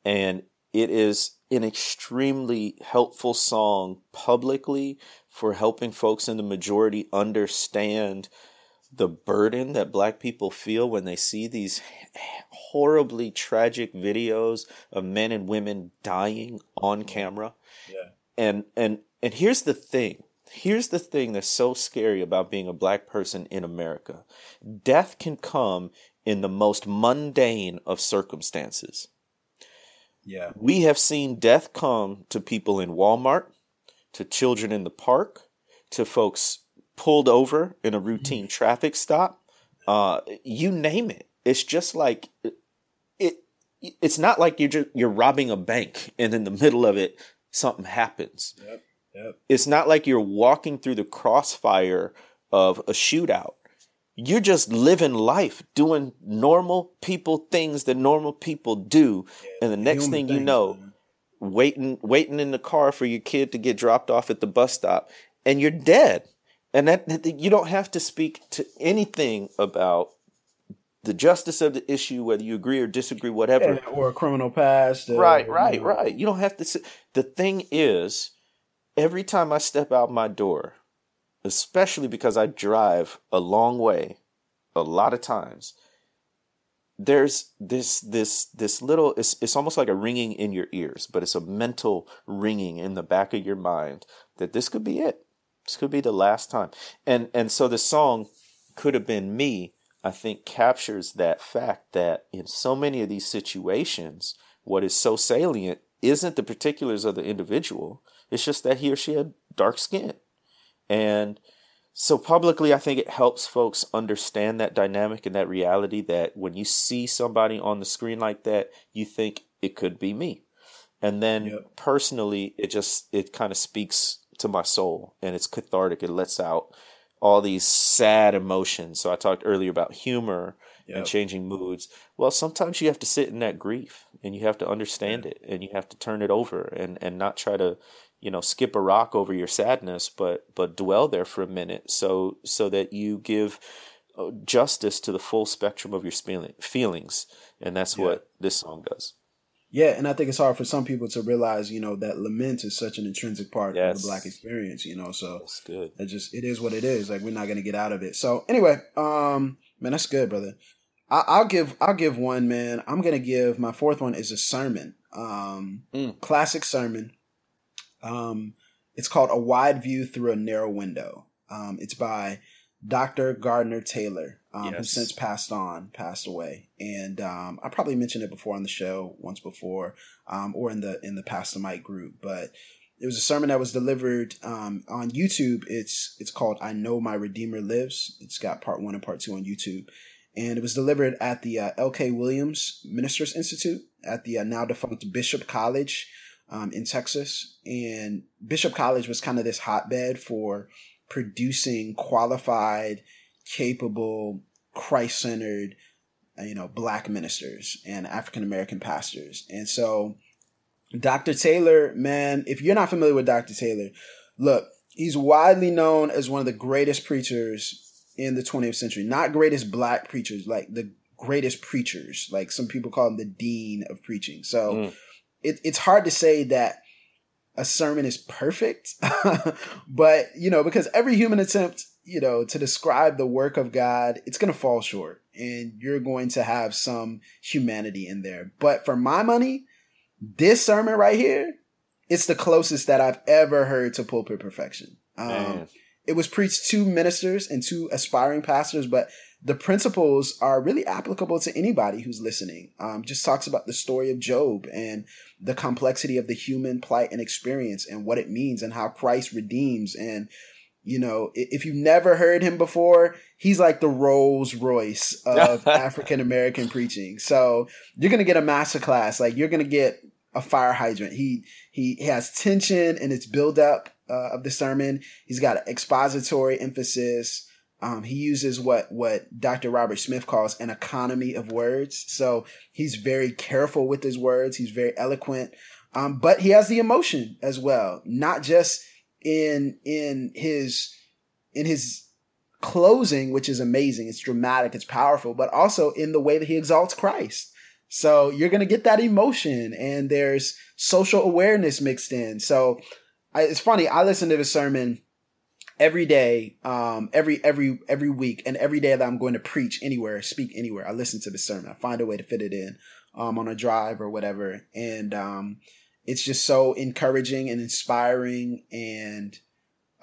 And it is an extremely helpful song publicly for helping folks in the majority understand the burden that black people feel when they see these horribly tragic videos of men and women dying on camera. Yeah. And and and here's the thing. Here's the thing that's so scary about being a black person in America. Death can come in the most mundane of circumstances. Yeah. We have seen death come to people in Walmart, to children in the park, to folks pulled over in a routine mm-hmm. traffic stop. Uh, you name it. It's just like it. It's not like you're just, you're robbing a bank and in the middle of it something happens. Yep. Yep. It's not like you're walking through the crossfire of a shootout you're just living life, doing normal people things that normal people do, and the next thing you know, man. waiting waiting in the car for your kid to get dropped off at the bus stop, and you're dead. And that you don't have to speak to anything about the justice of the issue, whether you agree or disagree, whatever, Yeah, or a criminal past. uh, right, you right, know. right. You don't have to. Say, the thing is, every time I step out my door, especially because I drive a long way, a lot of times, there's this this this little. It's it's almost like a ringing in your ears, but it's a mental ringing in the back of your mind that this could be it. This could be the last time. And and so the song could have been me. I think captures that fact that in so many of these situations, what is so salient isn't the particulars of the individual. It's just that he or she had dark skin. And so publicly, I think it helps folks understand that dynamic and that reality that when you see somebody on the screen like that, you think it could be me. And then Yep. personally, it just, it kind of speaks to my soul and it's cathartic. It lets out all these sad emotions. So I talked earlier about humor Yep. and changing moods. Well, sometimes you have to sit in that grief and you have to understand it and you have to turn it over and, and not try to, you know, skip a rock over your sadness, but but dwell there for a minute so so that you give uh, justice to the full spectrum of your feelings. And that's Yeah. what this song does. Yeah, and I think it's hard for some people to realize, you know, that lament is such an intrinsic part of the black experience, you know. So That's good. it just it is what it is. Like we're not gonna get out of it. So anyway, um, man, that's good, brother. I, I'll give I'll give one, man. I'm gonna give my fourth one is a sermon. Um, Mm. classic sermon. Um, it's called A Wide View Through a Narrow Window. Um, it's by Dr. Gardner Taylor, um, who since passed on, passed away. And um, I probably mentioned it before on the show once before, um, or in the in the Pass the Mic group. But it was a sermon that was delivered um, on YouTube. It's it's called "I Know My Redeemer Lives." It's got part one and part two on YouTube, and it was delivered at the uh, L.K. Williams Ministers Institute at the uh, now defunct Bishop College um, in Texas. And Bishop College was kind of this hotbed for producing qualified, capable, Christ centered, you know, black ministers and African American pastors. And so, Dr. Taylor, man, if you're not familiar with Dr. Taylor, look, he's widely known as one of the greatest preachers in the 20th century. Not greatest black preachers, like the greatest preachers. Like some people call him the dean of preaching. So Mm. It, it's hard to say that a sermon is perfect, but you know, because every human attempt, you know, to describe the work of God, it's going to fall short and you're going to have some humanity in there. But for my money, this sermon right here, it's the closest that I've ever heard to pulpit perfection. Um, it was preached to ministers and to aspiring pastors, but the principles are really applicable to anybody who's listening. Um, just talks about the story of Job and the complexity of the human plight and experience and what it means and how Christ redeems. And, you know, if you've never heard him before, he's like the Rolls Royce of African American preaching. So you're going to get a masterclass. Like you're going to get a fire hydrant. He, he has tension in its buildup uh, of the sermon. He's got an expository emphasis. Um, he uses what what Dr. Robert Smith calls an economy of words. So he's very careful with his words. He's very eloquent, um, but he has the emotion as well, not just in in his in his closing, which is amazing. It's dramatic. It's powerful, but also in the way that he exalts Christ. So you're gonna get that emotion, and there's social awareness mixed in. So I, it's funny. I listen to the sermon every day, um, every every every week, and every day that I'm going to preach anywhere, speak anywhere. I listen to the sermon. I find a way to fit it in um, on a drive or whatever, and um, it's just so encouraging and inspiring. And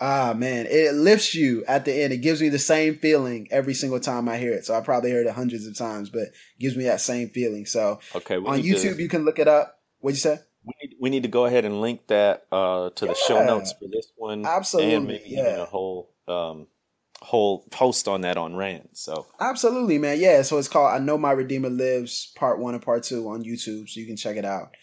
ah, man, it lifts you at the end. It gives me the same feeling every single time I hear it. So I probably heard it hundreds of times, but it gives me that same feeling. So Okay. on YouTube, you can look it up. What'd you say? We need, to go ahead and link that uh, to the show notes for this one, Absolutely, and maybe even a whole um, whole post on that on RAAN. So Absolutely, man. Yeah, so it's called I Know My Redeemer Lives, part one and part two on YouTube, so you can check it out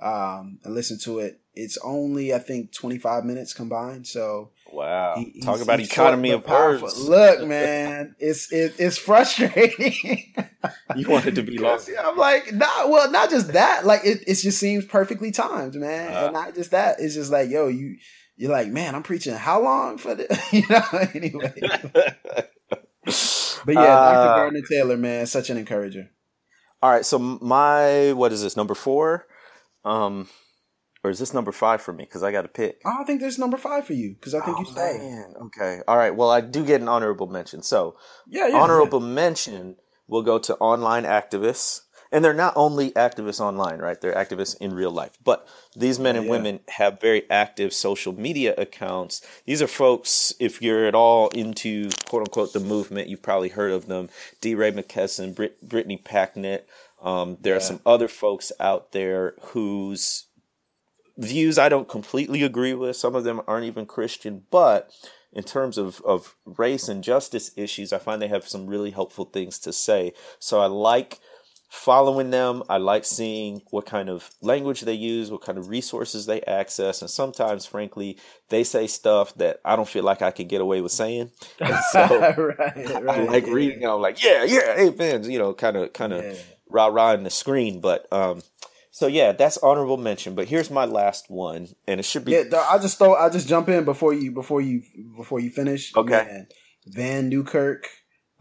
um, and listen to it. It's only, I think, 25 minutes combined. So wow, he- talk about economy of words. Look, man, it's it, it's frustrating. you want it to be long. Because I'm like, nah, well, not just that. Like, it, it just seems perfectly timed, man. Uh. and not just that. It's just like, yo, you, you're like, man, I'm preaching how long for the, you know, anyway. But But yeah, uh, Dr. Gardner Taylor, man, such an encourager. All right, so my what is this number four? Um, or is this number five for me? Because I got to pick. I think there's number five for you because I think oh, you. Man. Okay. All right. Well, I do get an honorable mention. So, yeah, yeah honorable yeah. mention will go to online activists and they're not only activists online, right? They're activists in real life. But these men and yeah. women have very active social media accounts. These are folks, if you're at all into quote unquote the movement, you've probably heard of them. DeRay Mckesson, Brit- Brittany Packnett. Um, there yeah. are some other folks out there whose views I don't completely agree with. Some of them aren't even Christian, but in terms of, of race and justice issues, I find they have some really helpful things to say. So I like following them. I like seeing what kind of language they use, what kind of resources they access, and sometimes, frankly, they say stuff that I don't feel like I can get away with saying. And so right, right. I like reading. I'm like, yeah, yeah, hey, amen. You know, kind of, kind of yeah. Rah rah in the screen. But um, so yeah, that's honorable mention. But here's my last one, and it should be. Yeah, I just throw. I just jump in before you before you before you finish. Okay. Man, Vann Newkirk.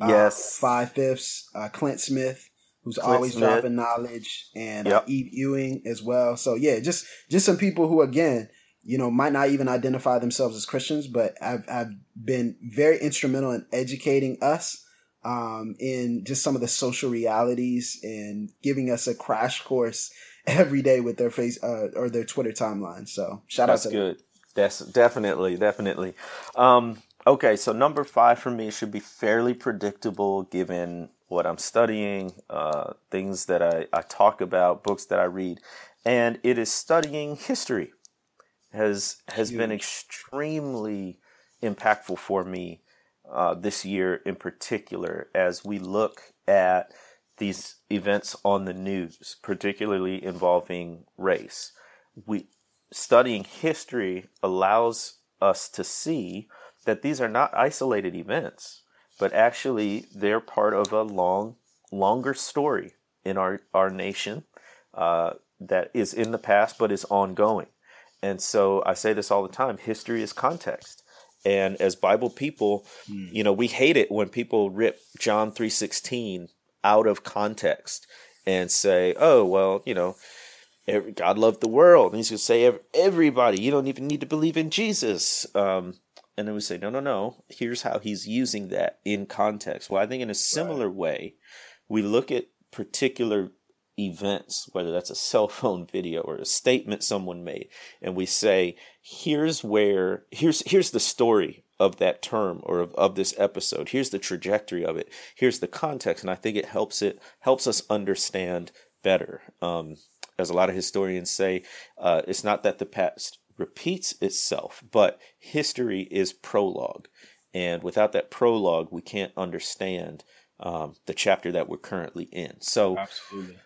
Uh, yes. Five fifths. Uh, Clint Smith who's Clint always Smith. dropping knowledge, and uh, yep. uh, Eve Ewing as well. So yeah, just just some people who again, you know, might not even identify themselves as Christians, but I've I've been very instrumental in educating us um, in just some of the social realities and giving us a crash course every day with their face uh, or their Twitter timeline. So shout That's out to good. Them. That's definitely, definitely. Um, okay, so number five for me should be fairly predictable given what I'm studying, uh, things that I, I talk about, books that I read, and it is studying history. has has Huge. been extremely impactful for me uh, this year in particular as we look at these events on the news, particularly involving race. We studying history allows us to see that these are not isolated events but actually they're part of a long, longer story in our, our nation uh, that is in the past but is ongoing. And so I say this all the time history is context. And as Bible people, mm. you know, we hate it when people rip John 3:16 out of context and say, "Oh, well, you know, God loved the world." And he's going to say everybody, you don't even need to believe in Jesus. Um, and then we say, no, no, no. Here's how he's using that in context. Well, I think in a similar right. way, we look at particular events, whether that's a cell phone video or a statement someone made, and we say, here's where, here's, here's the story of that term or of, of this episode. Here's the trajectory of it. Here's the context. And I think it helps it, helps us understand better. Um, as a lot of historians say, uh, it's not that the past repeats itself, but history is prologue. And without that prologue, we can't understand um, the chapter that we're currently in. So, absolutely.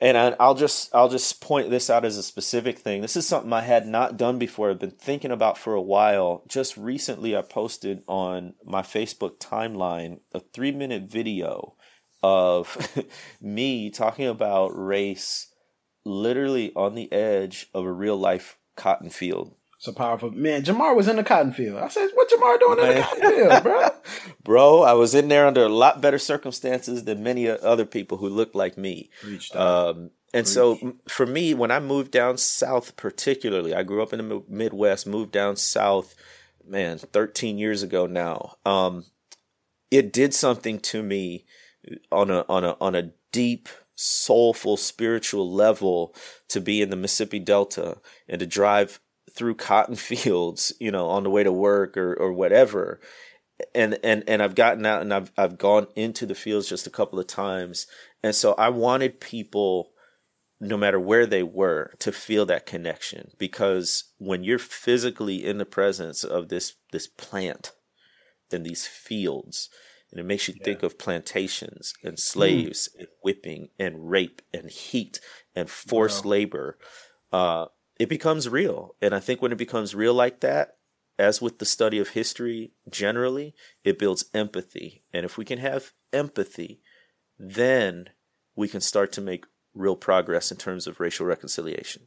And I, will just I'll just point this out as a specific thing. This is something I had not done before. I've been thinking about for a while. Just recently, I posted on my Facebook timeline a three minute video of me talking about race, literally on the edge of a real life cotton field. It's a powerful man. Jemar was in the cotton field. I said, "What Jemar doing man. in the cotton field, bro?" bro, I was in there under a lot better circumstances than many other people who looked like me. Um, and Preach. so, for me, when I moved down south, particularly, I grew up in the Midwest, moved down south, man, 13 years ago now. Um, it did something to me on a on a on a deep soulful spiritual level to be in the Mississippi Delta and to drive through cotton fields, you know, on the way to work or, or whatever. And, and, and I've gotten out and I've, I've gone into the fields just a couple of times. And so I wanted people, no matter where they were, to feel that connection because when you're physically in the presence of this, this plant in these fields, and it makes you yeah. think of plantations and slaves mm. and whipping and rape and heat and forced wow. labor. Uh, it becomes real. And I think when it becomes real like that, as with the study of history generally, it builds empathy. And if we can have empathy, then we can start to make real progress in terms of racial reconciliation.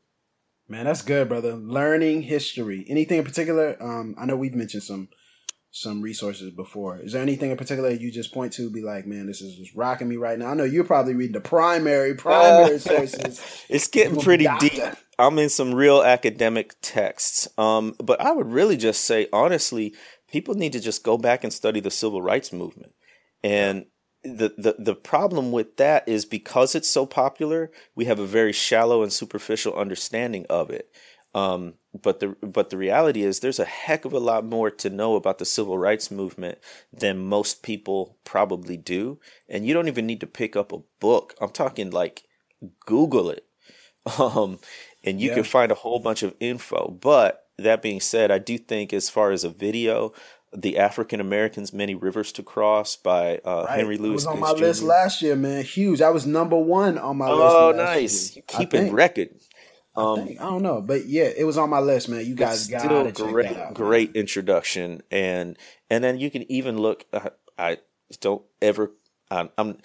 Man, that's good, brother. Learning history. Anything in particular? Um, I know we've mentioned some some resources before. Is there anything in particular you just point to? Be like, man, this is just rocking me right now. I know you're probably reading the primary primary uh, sources. It's getting pretty deep. I'm in some real academic texts. Um, but I would really just say, honestly, people need to just go back and study the civil rights movement. And the, the the problem with that is because it's so popular, we have a very shallow and superficial understanding of it. Um, but the but the reality is there's a heck of a lot more to know about the civil rights movement than most people probably do and you don't even need to pick up a book i'm talking like google it um, and you yeah. can find a whole bunch of info but that being said i do think as far as a video the African Americans Many Rivers to Cross by uh, right. Henry Louis. was on my Jr. list last year, man. Huge. I was number one on my oh, list. Oh, nice! You keeping record. Um, I, think, I, don't know, but yeah, it was on my list, man. You guys got still great, out, great introduction, and and then you can even look. Uh, I don't ever. I'm, I'm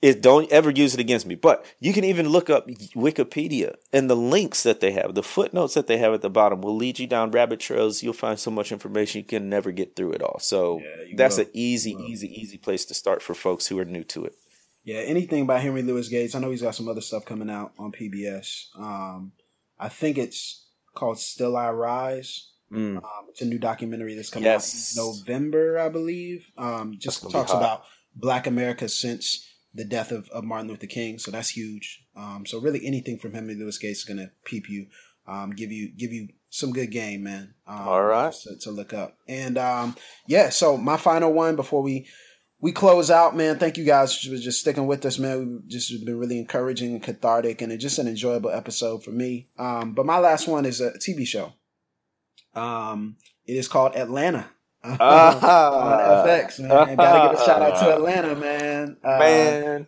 it don't ever use it against me. But you can even look up Wikipedia and the links that they have, the footnotes that they have at the bottom will lead you down rabbit trails. You'll find so much information you can never get through it all. So yeah, that's will. an easy, easy, easy place to start for folks who are new to it. Yeah, anything by Henry Louis Gates. I know he's got some other stuff coming out on PBS. Um, I think it's called Still I Rise. Mm. Um, it's a new documentary that's coming yes. out in November, I believe. Um, just talks about Black America since the death of, of, Martin Luther King. So that's huge. Um, so really, anything from Henry Louis Gates is gonna peep you, um, give you give you some good game, man. Um, All right, to, to, look up. And um, yeah, so my final one before we we close out, man. Thank you guys for just sticking with us, man. We've just been really encouraging and cathartic, and it's just an enjoyable episode for me. Um, but my last one is a TV show. Um, it is called Atlanta. Uh, on FX, man. Gotta give a shout out to Atlanta, man. Uh, man.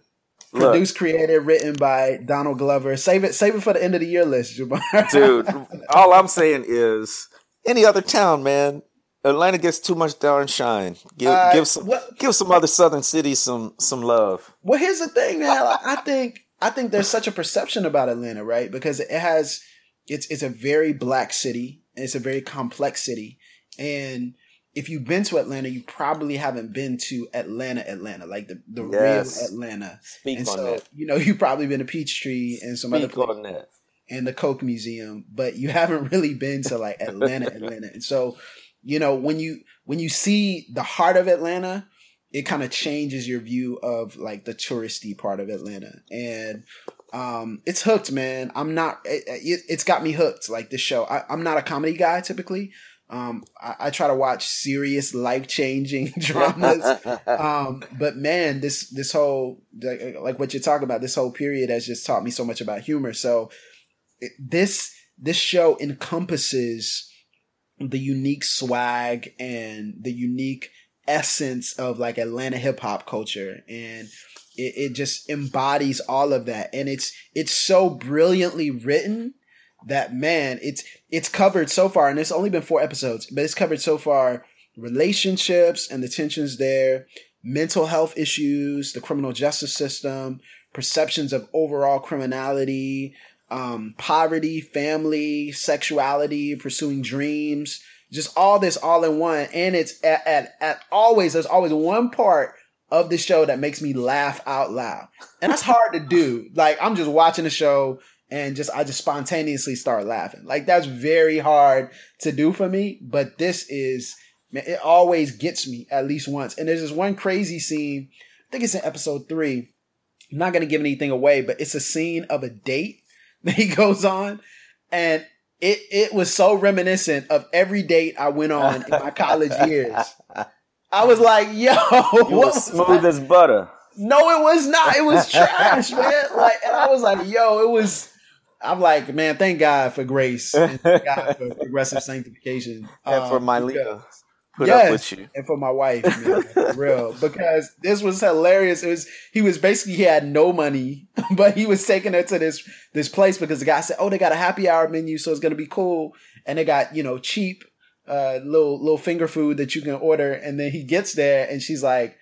Produced, created, written by Donald Glover. Save it, save it for the end of the year list, Jabbar. Dude, all I'm saying is any other town, man. Atlanta gets too much darn shine. Give, uh, give some give some other southern cities some some love. Well, here's the thing, man. I think I think there's such a perception about Atlanta, right? Because it has it's it's a very black city and it's a very complex city. And if you've been to Atlanta, you probably haven't been to Atlanta, Atlanta, like the, the yes. real Atlanta. Speak and on so, that. You know, you've probably been to Peachtree and some Speak other places. And the Coke Museum, but you haven't really been to like Atlanta, Atlanta. And so you know when you when you see the heart of atlanta it kind of changes your view of like the touristy part of atlanta and um it's hooked man i'm not it, it, has got me hooked like this show I, i'm not a comedy guy typically um, I, I, try to watch serious, life changing dramas. um, but man, this this whole like, like, what you're talking about, this whole period has just taught me so much about humor. So it, this this show encompasses the unique swag and the unique essence of like Atlanta hip hop culture. And it, it just embodies all of that. And it's it's so brilliantly written that man it's it's covered so far and it's only been four episodes but it's covered so far relationships and the tensions there mental health issues the criminal justice system perceptions of overall criminality um, poverty, family, sexuality, pursuing dreams, just all this all in one. And it's at, at, at always, there's always one part of the show that makes me laugh out loud. And that's hard to do. Like I'm just watching the show and just, I just spontaneously start laughing. Like that's very hard to do for me. But this is, man, it always gets me at least once. And there's this one crazy scene. I think it's in episode three. I'm not going to give anything away, but it's a scene of a date that he goes on, and it it was so reminiscent of every date I went on in my college years. I was like, yo, you what was smooth as butter. No, it was not. It was trash, man. Like, and I was like, yo, it was. I'm like, man, thank God for grace and thank God for progressive sanctification. And um, for my leader put yes, up with you. And for my wife, man, real. Because this was hilarious. It was he was basically he had no money, but he was taking her to this this place because the guy said, Oh, they got a happy hour menu, so it's gonna be cool. And they got, you know, cheap uh little little finger food that you can order. And then he gets there and she's like,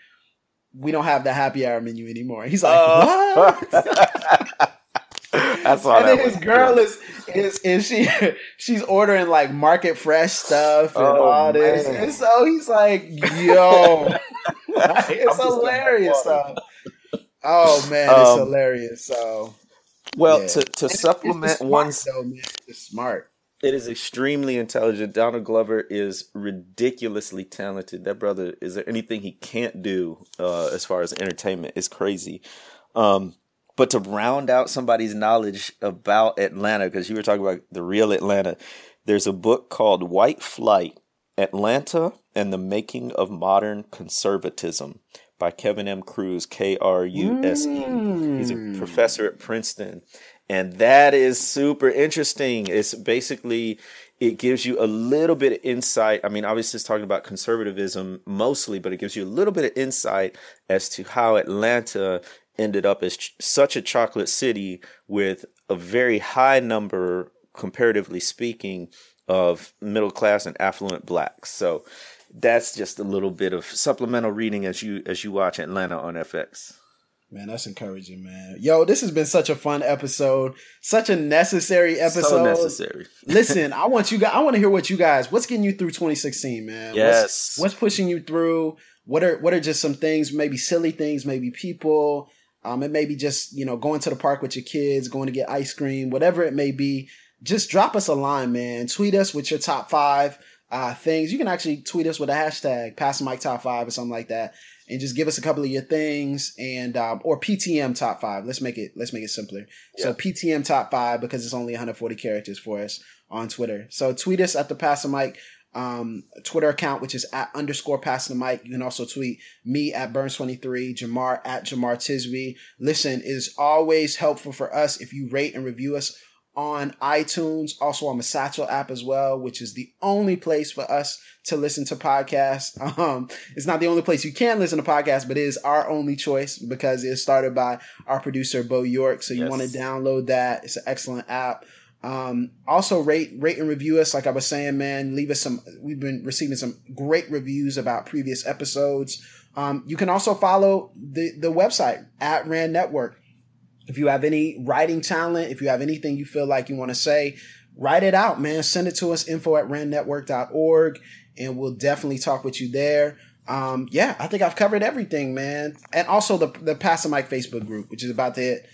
We don't have the happy hour menu anymore. He's like, uh, What? I saw and that. then his girl is is is she she's ordering like market fresh stuff and Oh, all this, man. and so he's like, "Yo, it's gonna hilarious." So, oh man, it's Um, hilarious. So, Well, yeah. to, to And supplement it's smart, one's though, man. It's smart. It is extremely intelligent. Donald Glover is ridiculously talented. That brother, is there anything he can't do uh, as far as entertainment? It's crazy. Um, but to round out somebody's knowledge about Atlanta, because you were talking about the real Atlanta, there's a book called White Flight Atlanta and the Making of Modern Conservatism by Kevin M. Kruse, K R U S E. He's a mm. professor at Princeton. And that is super interesting. It's basically, it gives you a little bit of insight. I mean, obviously, it's talking about conservatism mostly, but it gives you a little bit of insight as to how Atlanta ended up as ch- such a chocolate city with a very high number, comparatively speaking, of middle class and affluent blacks. So that's just a little bit of supplemental reading as you as you watch Atlanta on FX. Man, that's encouraging, man. Yo, this has been such a fun episode, such a necessary episode. So necessary. Listen, I want you guys. I want to hear what you guys. What's getting you through 2016, man? Yes. What's, what's pushing you through? What are what are just some things? Maybe silly things. Maybe people. Um, it may be just you know going to the park with your kids, going to get ice cream, whatever it may be. Just drop us a line, man. Tweet us with your top five uh, things. You can actually tweet us with a hashtag, Pass the Mic Top Five or something like that, and just give us a couple of your things and um, or PTM Top Five. Let's make it let's make it simpler. So Yeah. PTM Top Five because it's only 140 characters for us on Twitter. So tweet us at the Pass Mic um, Twitter account, which is at underscore Pass the Mic. You can also tweet me at Burns23, Jemar at Jemar Tisby. Listen, it is always helpful for us if you rate and review us on iTunes, also on the Satchel app as well, which is the only place for us to listen to podcasts. Um, it's not the only place you can listen to podcasts, but it is our only choice because it is started by our producer Beau York. So you Yes. want to download that. It's an excellent app. Um, also rate, rate and review us. Like I was saying, man, leave us some, we've been receiving some great reviews about previous episodes. Um, you can also follow the, the website at RAAN Network. If you have any writing talent, if you have anything you feel like you want to say, write it out, man. Send it to us, info at raanetwork.org, and we'll definitely talk with you there. Um, yeah, I think I've covered everything, man. And also the, the Pass the Mic Facebook group, which is about to hit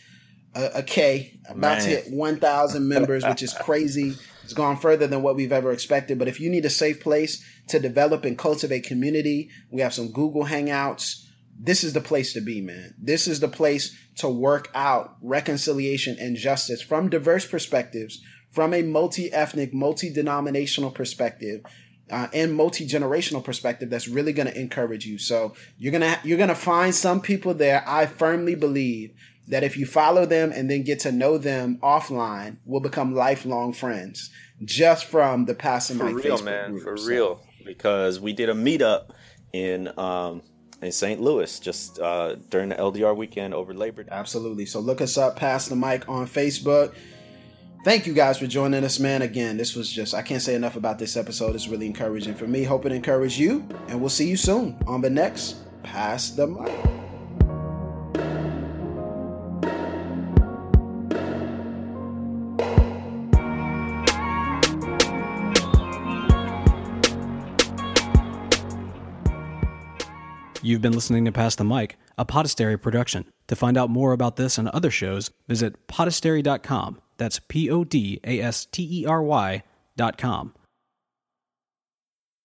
a, a K, about to hit 1,000 members, which is crazy. It's gone further than what we've ever expected. But if you need a safe place to develop and cultivate community, we have some Google Hangouts. This is the place to be, man. This is the place to work out reconciliation and justice from diverse perspectives, from a multi ethnic, multi denominational perspective. Uh, and multi-generational perspective that's really going to encourage you so you're gonna you're gonna find some people there i firmly believe that if you follow them and then get to know them offline will become lifelong friends just from the passing for my real, Facebook man, group. for So, real. Because we did a meetup in um, in St. Louis just uh, during the LDR weekend over Labor Day. absolutely so look us up pass the mic on facebook thank you guys for joining us man again this was just i can't say enough about this episode it's really encouraging for me hope it encouraged you and we'll see you soon on the next pass the mic You've been listening to Pass the Mic, a Podastery production. To find out more about this and other shows, visit podastery.com. That's P O D A S T E R Y dot com.